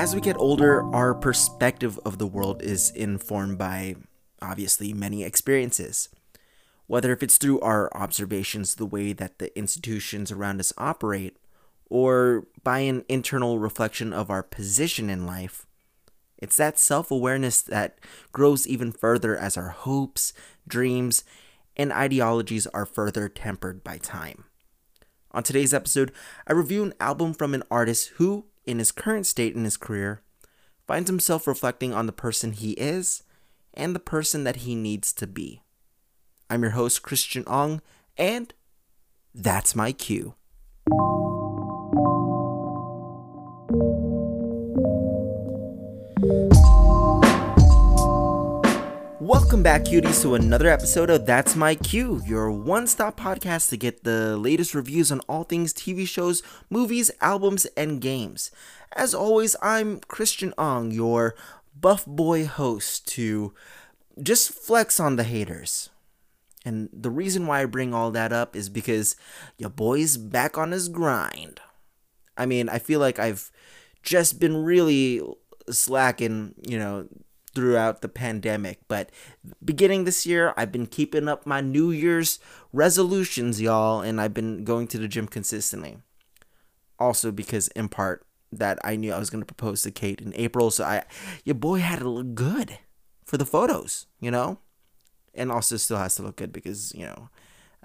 As we get older, our perspective of the world is informed by obviously many experiences. Whether if it's through our observations, the way that the institutions around us operate, or by an internal reflection of our position in life, it's that self awareness that grows even further as our hopes, dreams, and ideologies are further tempered by time. On today's episode, I review an album from an artist who, in his current state in his career, finds himself reflecting on the person he is and the person that he needs to be. I'm your host, Christian Ang, and that's my cue. Welcome back, cuties, to another episode of That's My Cue, your one stop podcast to get the latest reviews on all things TV shows, movies, albums, and games. As always, I'm Christian Ang, your buff boy host, to just flex on the haters. And the reason why I bring all that up is because your boy's back on his grind. I mean, I feel like I've just been really slacking, you know, throughout the pandemic. But beginning this year, I've been keeping up my New Year's resolutions, y'all, and I've been going to the gym consistently. Also, because in part that I knew I was going to propose to Kate in April, so I, your boy had to look good for the photos, you know, and also still has to look good because you know,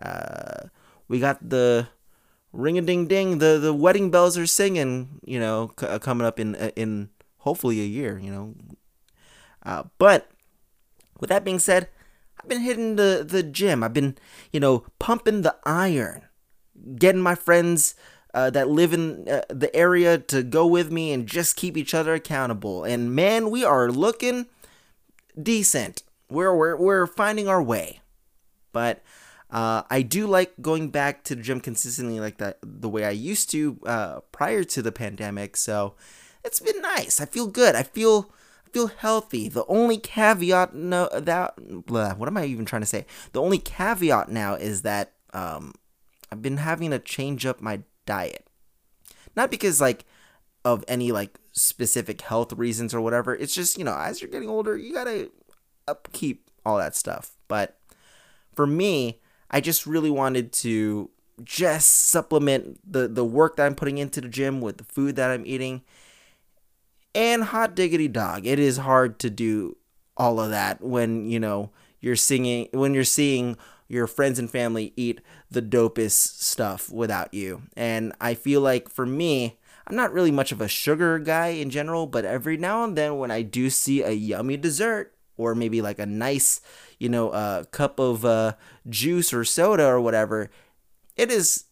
uh, we got the ring a ding ding, the the wedding bells are singing, you know, c- coming up in in hopefully a year, you know, uh, but with that being said, I've been hitting the, the gym. I've been, you know, pumping the iron, getting my friends uh, that live in uh, the area to go with me and just keep each other accountable. And man, we are looking decent. We're, we're, we're finding our way. But uh, I do like going back to the gym consistently like that the way I used to uh, prior to the pandemic. So it's been nice. I feel good. I feel feel healthy. The only caveat no that blah, what am I even trying to say? The only caveat now is that um, I've been having to change up my diet. Not because like of any like specific health reasons or whatever. It's just, you know, as you're getting older, you got to upkeep all that stuff. But for me, I just really wanted to just supplement the the work that I'm putting into the gym with the food that I'm eating and hot diggity dog, it is hard to do all of that when, you know, you're singing when you're seeing your friends and family eat the dopest stuff without you. And I feel like for me, I'm not really much of a sugar guy in general, but every now and then when I do see a yummy dessert or maybe like a nice, you know, uh, cup of uh, juice or soda or whatever, it is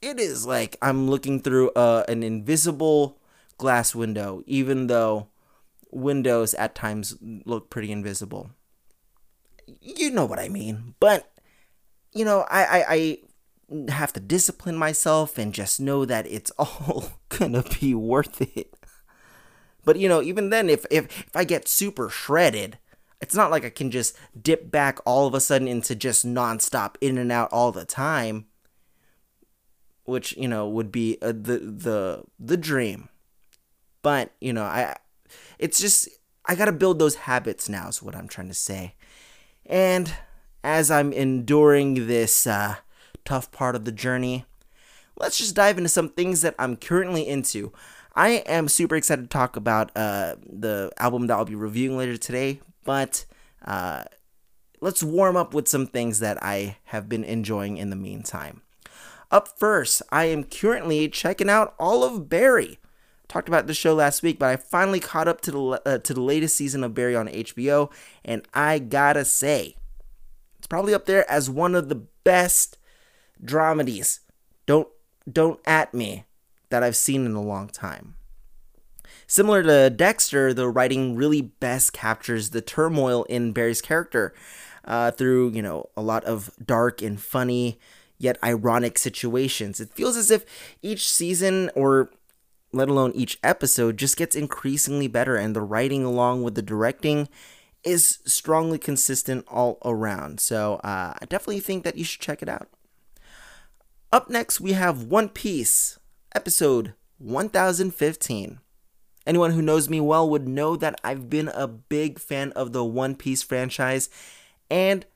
it is like I'm looking through uh, an invisible glass window, even though windows at times look pretty invisible. You know what I mean. But, you know, I, I, I have to discipline myself and just know that it's all gonna be worth it. But you know, even then, if if if I get super shredded, it's not like I can just dip back all of a sudden into just nonstop in and out all the time, which you know would be uh, the the the dream. But, you know, I it's just I got to build those habits now is what I'm trying to say. And as I'm enduring this uh, tough part of the journey, let's just dive into some things that I'm currently into. I am super excited to talk about uh, the album that I'll be reviewing later today, but uh, let's warm up with some things that I have been enjoying in the meantime. Up first, I am currently checking out all of Barry talked about the show last week, but I finally caught up to the uh, to the latest season of Barry on HBO, and I gotta say, it's probably up there as one of the best dramedies. Don't don't at me that I've seen in a long time. Similar to Dexter, the writing really best captures the turmoil in Barry's character uh, through you know a lot of dark and funny yet ironic situations. It feels as if each season or let alone each episode, just gets increasingly better, and the writing along with the directing is strongly consistent all around. So uh, I definitely think that you should check it out. Up next, we have One Piece, episode 1015. Anyone who knows me well would know that I've been a big fan of the One Piece franchise, and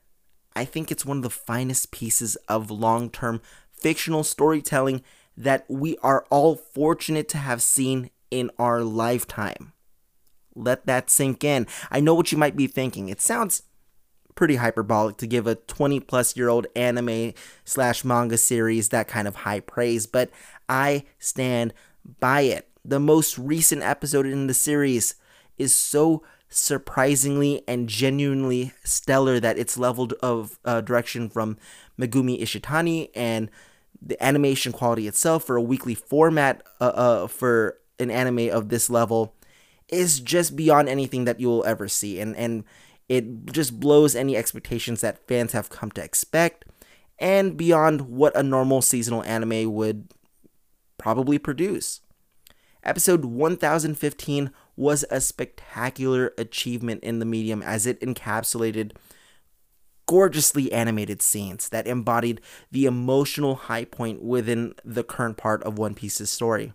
I think it's one of the finest pieces of long term fictional storytelling that we are all fortunate to have seen in our lifetime. Let that sink in. I know what you might be thinking. It sounds pretty hyperbolic to give a 20 plus year old anime slash manga series that kind of high praise, but I stand by it. The most recent episode in the series is so surprisingly and genuinely stellar that it's leveled of uh, direction from Megumi Ishitani and the animation quality itself for a weekly format uh, uh, for an anime of this level is just beyond anything that you'll ever see and and it just blows any expectations that fans have come to expect and beyond what a normal seasonal anime would probably produce. Episode 1015 was a spectacular achievement in the medium as it encapsulated gorgeously animated scenes that embodied the emotional high point within the current part of One Piece's story.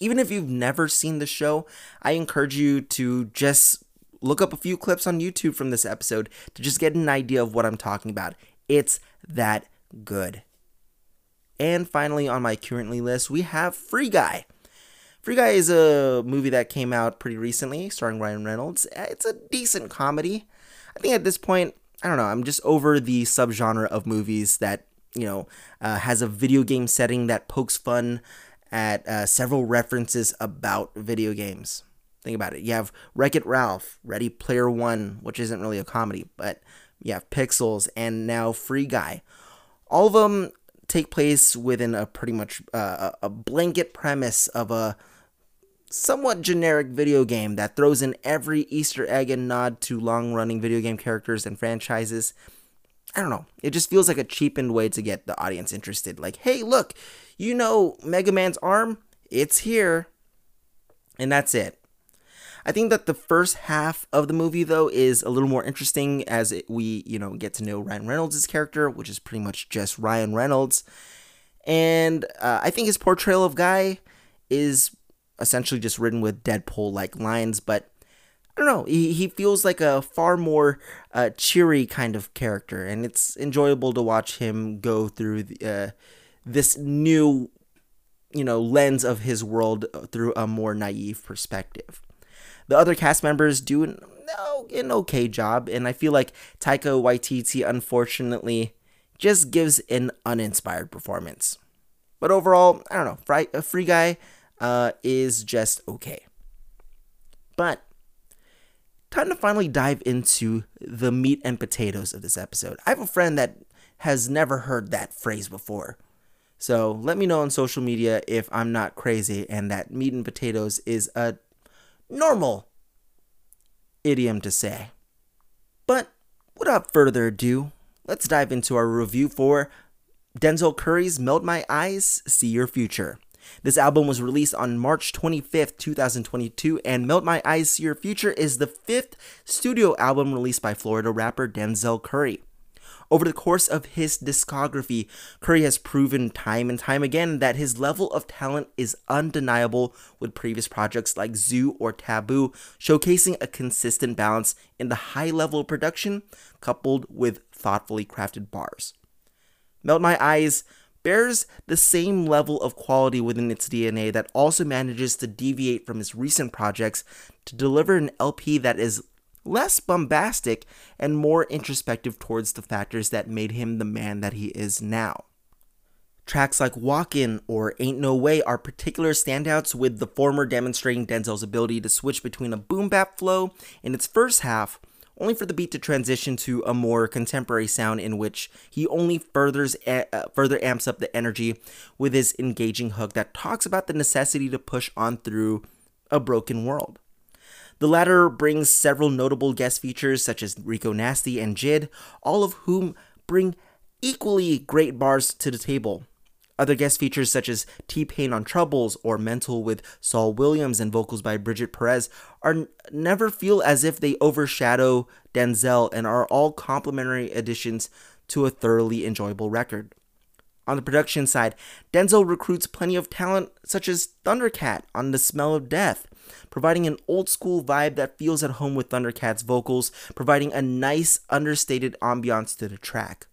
Even if you've never seen the show, I encourage you to just look up a few clips on YouTube from this episode to just get an idea of what I'm talking about. It's that good. And finally, on my currently list, we have Free Guy. Free Guy is a movie that came out pretty recently, starring Ryan Reynolds. It's a decent comedy. I think at this point, I don't know, I'm just over the subgenre of movies that, you know, uh, has a video game setting that pokes fun at uh, several references about video games. Think about it. You have Wreck It Ralph, Ready Player One, which isn't really a comedy, but you have Pixels, and now Free Guy. All of them take place within a pretty much uh, a blanket premise of a somewhat generic video game that throws in every Easter egg and nod to long running video game characters and franchises. I don't know. It just feels like a cheapened way to get the audience interested. Like, hey, look, you know Mega Man's arm? It's here. And that's it. I think that the first half of the movie, though, is a little more interesting as it, we, you know, get to know Ryan Reynolds' character, which is pretty much just Ryan Reynolds. And uh, I think his portrayal of Guy is essentially just written with Deadpool like lines, but I don't know. He, he feels like a far more uh, cheery kind of character, and it's enjoyable to watch him go through the, uh, this new, you know, lens of his world through a more naive perspective. The other cast members do an, an okay job, and I feel like Taika Waititi, unfortunately, just gives an uninspired performance. But overall, I don't know. a Free Guy uh, is just okay. But time to finally dive into the meat and potatoes of this episode. I have a friend that has never heard that phrase before. So let me know on social media if I'm not crazy and that meat and potatoes is a normal idiom to say. But without further ado, let's dive into our review for Denzel Curry's Melt My Eyez, See Your Future. This album was released on March 25th, 2022, and Melt My Eyez See Your Future is the fifth studio album released by Florida rapper Denzel Curry. Over the course of his discography, Curry has proven time and time again that his level of talent is undeniable with previous projects like ZUU or Taboo, showcasing a consistent balance in the high level of production coupled with thoughtfully crafted bars. Melt My Eyez bears the same level of quality within its DNA that also manages to deviate from his recent projects to deliver an LP that is less bombastic and more introspective towards the factors that made him the man that he is now. Tracks like Walkin' or Ain't No Way are particular standouts, with the former demonstrating Denzel's ability to switch between a boom bap flow in its first half only for the beat to transition to a more contemporary sound in which he only furthers uh, further amps up the energy with his engaging hook that talks about the necessity to push on through a broken world. The latter brings several notable guest features such as Rico Nasty and Jid, all of whom bring equally great bars to the table. Other guest features such as T Pain on Troubles or Mental with Saul Williams and vocals by Bridget Perez are never feel as if they overshadow Denzel and are all complementary additions to a thoroughly enjoyable record. On the production side, Denzel recruits plenty of talent such as Thundercat on The Smell of Death, providing an old school vibe that feels at home with Thundercat's vocals, providing a nice, understated ambiance to the track.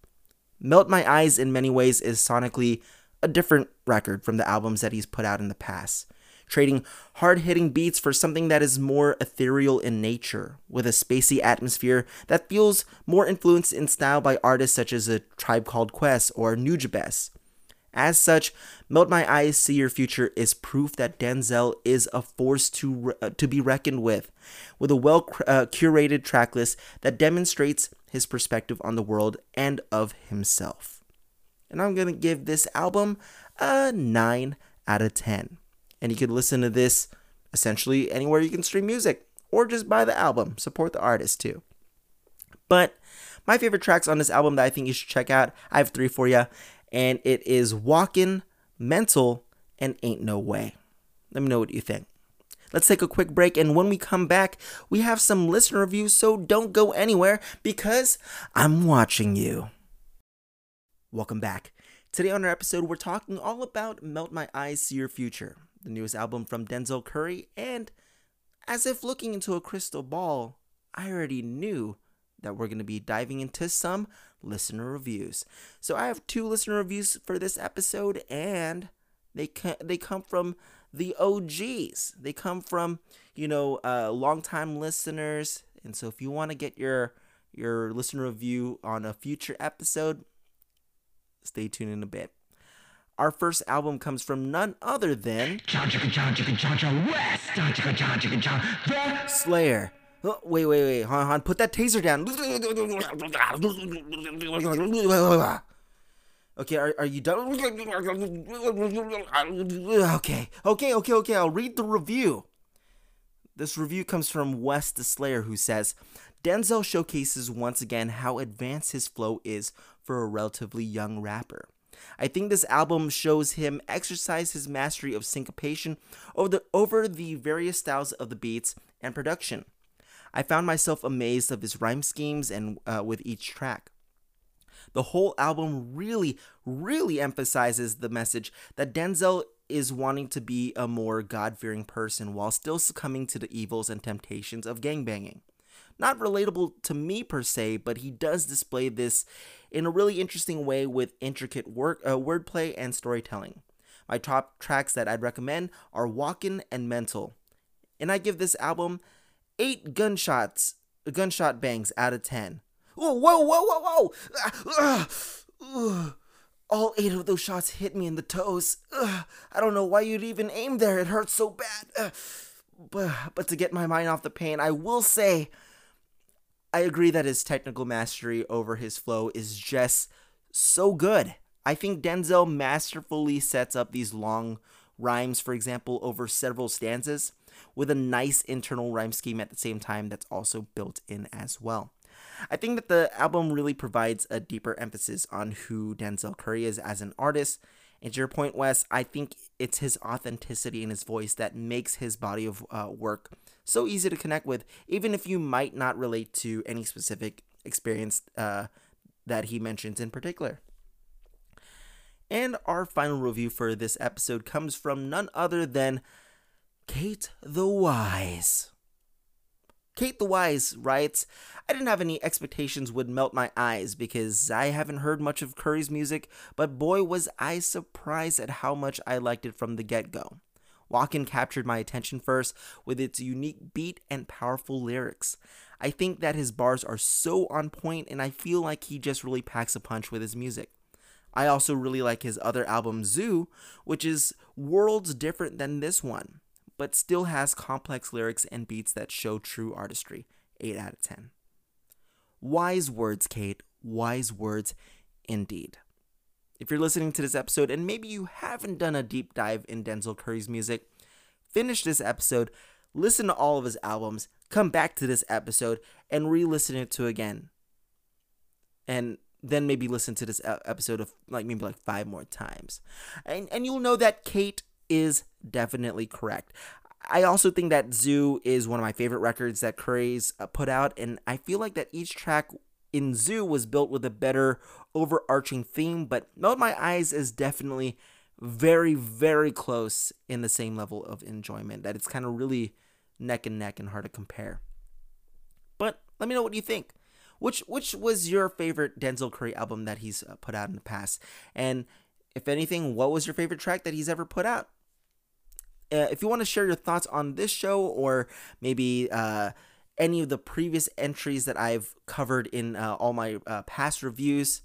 Melt My Eyez, in many ways, is sonically a different record from the albums that he's put out in the past trading hard hitting beats for something that is more ethereal in nature, with a spacey atmosphere that feels more influenced in style by artists such as A Tribe Called Quest or Nujabes. As such, Melt My Eyez See Your Future is proof that Denzel is a force to, uh, to be reckoned with, with a well uh, curated tracklist that demonstrates his perspective on the world and of himself. And I'm going to give this album a 9 out of 10 and you can listen to this essentially anywhere you can stream music or just buy the album. Support the artist too. But my favorite tracks on this album that I think you should check out, I have three for you, and it is Walkin', Mental, and Ain't No Way. Let me know what you think. Let's take a quick break, and when we come back, we have some listener reviews, so don't go anywhere because I'm watching you. Welcome back. Today on our episode, we're talking all about Melt My Eyez See Your Future the newest album from Denzel Curry, and as if looking into a crystal ball, I already knew that we're going to be diving into some listener reviews. So I have two listener reviews for this episode, and they they come from the OGs. They come from you know uh, longtime listeners, and so if you want to get your your listener review on a future episode, stay tuned in a bit. Our first album comes from none other than The Slayer. Oh, wait, wait, wait, Han, Han, put that taser down. Okay, are, are you done? Okay, okay, okay, okay. I'll read the review. This review comes from Wes the Slayer, who says Denzel showcases once again how advanced his flow is for a relatively young rapper. I think this album shows him exercise his mastery of syncopation over the, over the various styles of the beats and production. I found myself amazed of his rhyme schemes and uh, with each track. The whole album really, really emphasizes the message that Denzel is wanting to be a more God fearing person while still succumbing to the evils and temptations of gangbanging. Not relatable to me per se, but he does display this in a really interesting way with intricate work, uh, wordplay and storytelling. My top tracks that I'd recommend are Walkin' and Mental. And I give this album 8 gunshots, gunshot bangs out of 10. Whoa, whoa, whoa, whoa, whoa! Uh, all eight of those shots hit me in the toes. I don't know why you'd even aim there. It hurts so bad. but, but to get my mind off the pain, I will say I agree that his technical mastery over his flow is just so good. I think Denzel masterfully sets up these long rhymes, for example, over several stanzas with a nice internal rhyme scheme at the same time that's also built in as well. I think that the album really provides a deeper emphasis on who Denzel Curry is as an artist. And to your point, Wes, I think it's his authenticity in his voice that makes his body of uh, work so easy to connect with, even if you might not relate to any specific experience uh, that he mentions in particular. And our final review for this episode comes from none other than Kate the Wise. Kate the Wise writes, I didn't have any expectations would melt my eyes because I haven't heard much of Curry's music, but boy was I surprised at how much I liked it from the get go. Walkin' captured my attention first with its unique beat and powerful lyrics. I think that his bars are so on point, and I feel like he just really packs a punch with his music. I also really like his other album, ZUU, which is worlds different than this one, but still has complex lyrics and beats that show true artistry. 8 out of 10. Wise words, Kate. Wise words indeed. If you're listening to this episode and maybe you haven't done a deep dive in Denzel Curry's music, finish this episode, listen to all of his albums, come back to this episode, and re listen it to again. And then maybe listen to this episode of like maybe like five more times. And, and you'll know that Kate is definitely correct. I also think that ZUU is one of my favorite records that Curry's uh, put out, and I feel like that each track in ZUU was built with a better overarching theme, but Melt My Eyez is definitely very, very close in the same level of enjoyment. That it's kind of really neck and neck and hard to compare. But let me know what you think. Which which was your favorite Denzel Curry album that he's uh, put out in the past? And if anything, what was your favorite track that he's ever put out? Uh, if you want to share your thoughts on this show or maybe uh, any of the previous entries that I've covered in uh, all my uh, past reviews,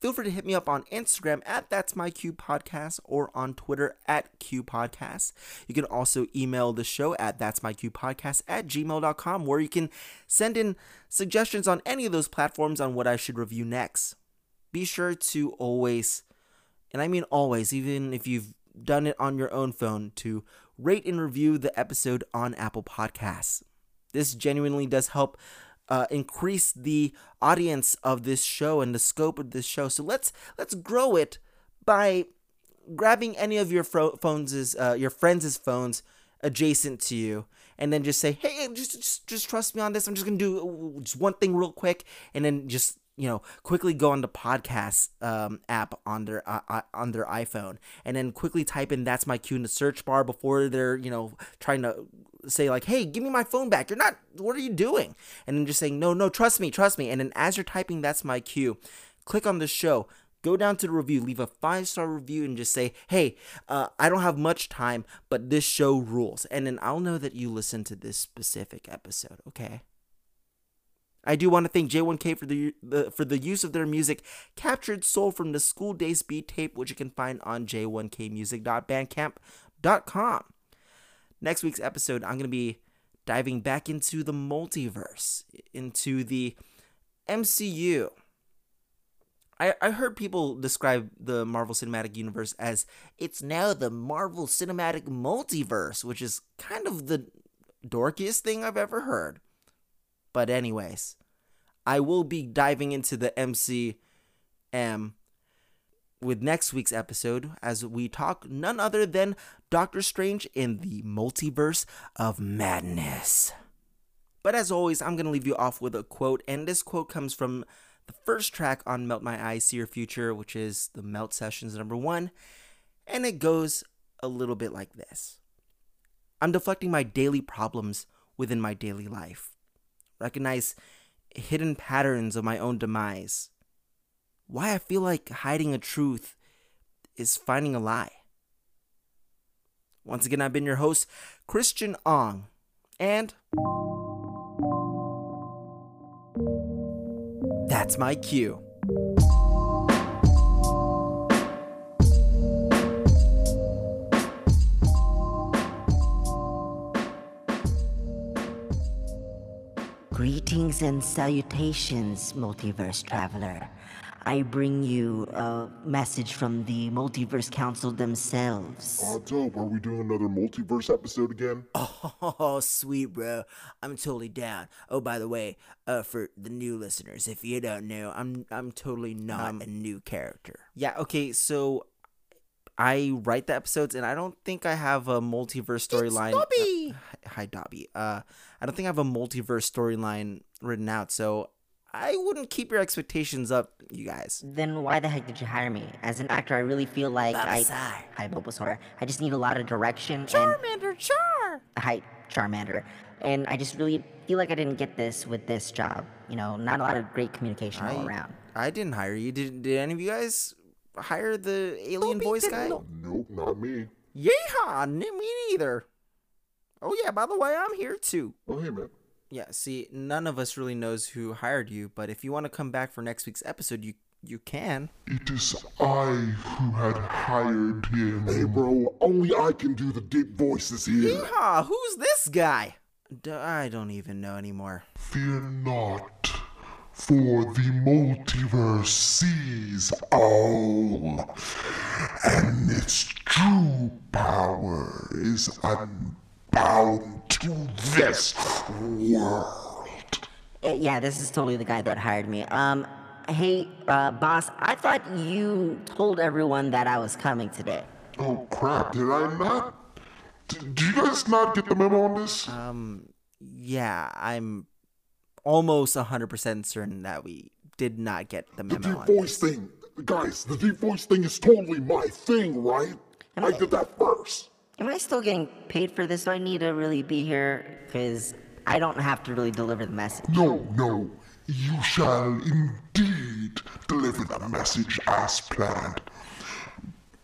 feel free to hit me up on Instagram at That's My Q Podcast or on Twitter at Q Podcast. You can also email the show at That's My Q Podcast at gmail.com where you can send in suggestions on any of those platforms on what I should review next. Be sure to always, and I mean always, even if you've done it on your own phone, to rate and review the episode on Apple Podcasts. This genuinely does help uh, increase the audience of this show and the scope of this show. So let's let's grow it by grabbing any of your fro- phones, uh, your friends' phones adjacent to you, and then just say, "Hey, just just just trust me on this. I'm just gonna do uh, just one thing real quick," and then just you know quickly go on the podcast um, app on their uh, uh, on their iPhone, and then quickly type in "That's my cue" in the search bar before they're you know trying to say like, "Hey, give me my phone back." You're not. What are you doing? And then just saying, "No, no, trust me, trust me." And then as you're typing, "That's my cue," click on the show. Go down to the review, leave a five star review, and just say, "Hey, uh, I don't have much time, but this show rules." And then I'll know that you listened to this specific episode. Okay. I do want to thank J1K for the, the, for the use of their music "Captured Soul" from the School Daze Beat tape, which you can find on j1kmusic.bandcamp.com. Next week's episode, I'm going to be diving back into the multiverse, into the MCU. I, I heard people describe the Marvel Cinematic Universe as it's now the Marvel Cinematic Multiverse, which is kind of the dorkiest thing I've ever heard. But, anyways, I will be diving into the MCM with next week's episode as we talk none other than Doctor Strange in the Multiverse of Madness. But as always, I'm going to leave you off with a quote, and this quote comes from the first track on Melt My Eyez, See Your Future, which is the Melt Sessions number one, and it goes a little bit like this I'm deflecting my daily problems within my daily life. Recognize hidden patterns of my own demise why I feel like hiding a truth is finding a lie. Once again, I've been your host, Christian Ang, and that's my cue. Greetings and salutations, multiverse traveler. I bring you a message from the Multiverse Council themselves. Oh, dope. Are we doing another multiverse episode again? Oh, sweet, bro. I'm totally down. Oh, by the way, uh, for the new listeners, if you don't know, I'm I'm totally not um, a new character. Yeah. Okay. So I write the episodes, and I don't think I have a multiverse storyline. Dobby. Uh, hi, Dobby. Uh, I don't think I have a multiverse storyline written out. So I wouldn't keep your expectations up, you guys. Then why the heck did you hire me? As an actor, I really feel like Bulbasaur. I. Hi, Bulbasaur. I just need a lot of direction. Charmander, and... Char. Hi, Charmander. And I just really feel like I didn't get this with this job. You know, not a lot of great communication I, all around. I didn't hire you. Did Did any of you guys hire the alien voice guy? Nope, not me. Yeehaw! Me neither. Oh yeah. By the way, I'm here too. Oh hey man. Yeah, see, none of us really knows who hired you, but if you want to come back for next week's episode, you you can. It is I who had hired him. Hey, bro, only I can do the deep voices here. Yeehaw! Who's this guy? D- I don't even know anymore. Fear not, for the multiverse sees all, and its true power is unbound to this world. Uh, yeah, this is totally the guy that hired me. Um, hey, uh, boss, I thought you told everyone that I was coming today. Oh crap, did I not? Did you guys not get the memo on this? Um, yeah, I'm almost 100% certain that we did not get the memo on this. the deep on voice this. thing. Guys, the deep voice thing is totally my thing, right? I I, did that first. Still getting paid for this? Do I need to really be here? Because I don't have to really deliver the message. No, no. You shall indeed deliver the message as planned.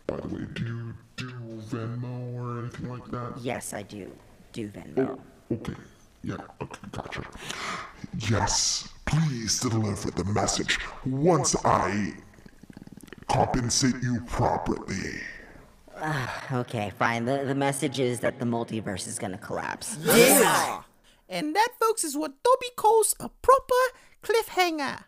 By the way, do you do Venmo or anything like that? Yes, I do. Do Venmo. Oh, okay. Yeah, okay, gotcha. Yes, please deliver the message once I compensate you properly. Ah, okay, fine. The, the message is that the multiverse is gonna collapse. Yeah. And that, folks, is what Toby calls a proper cliffhanger.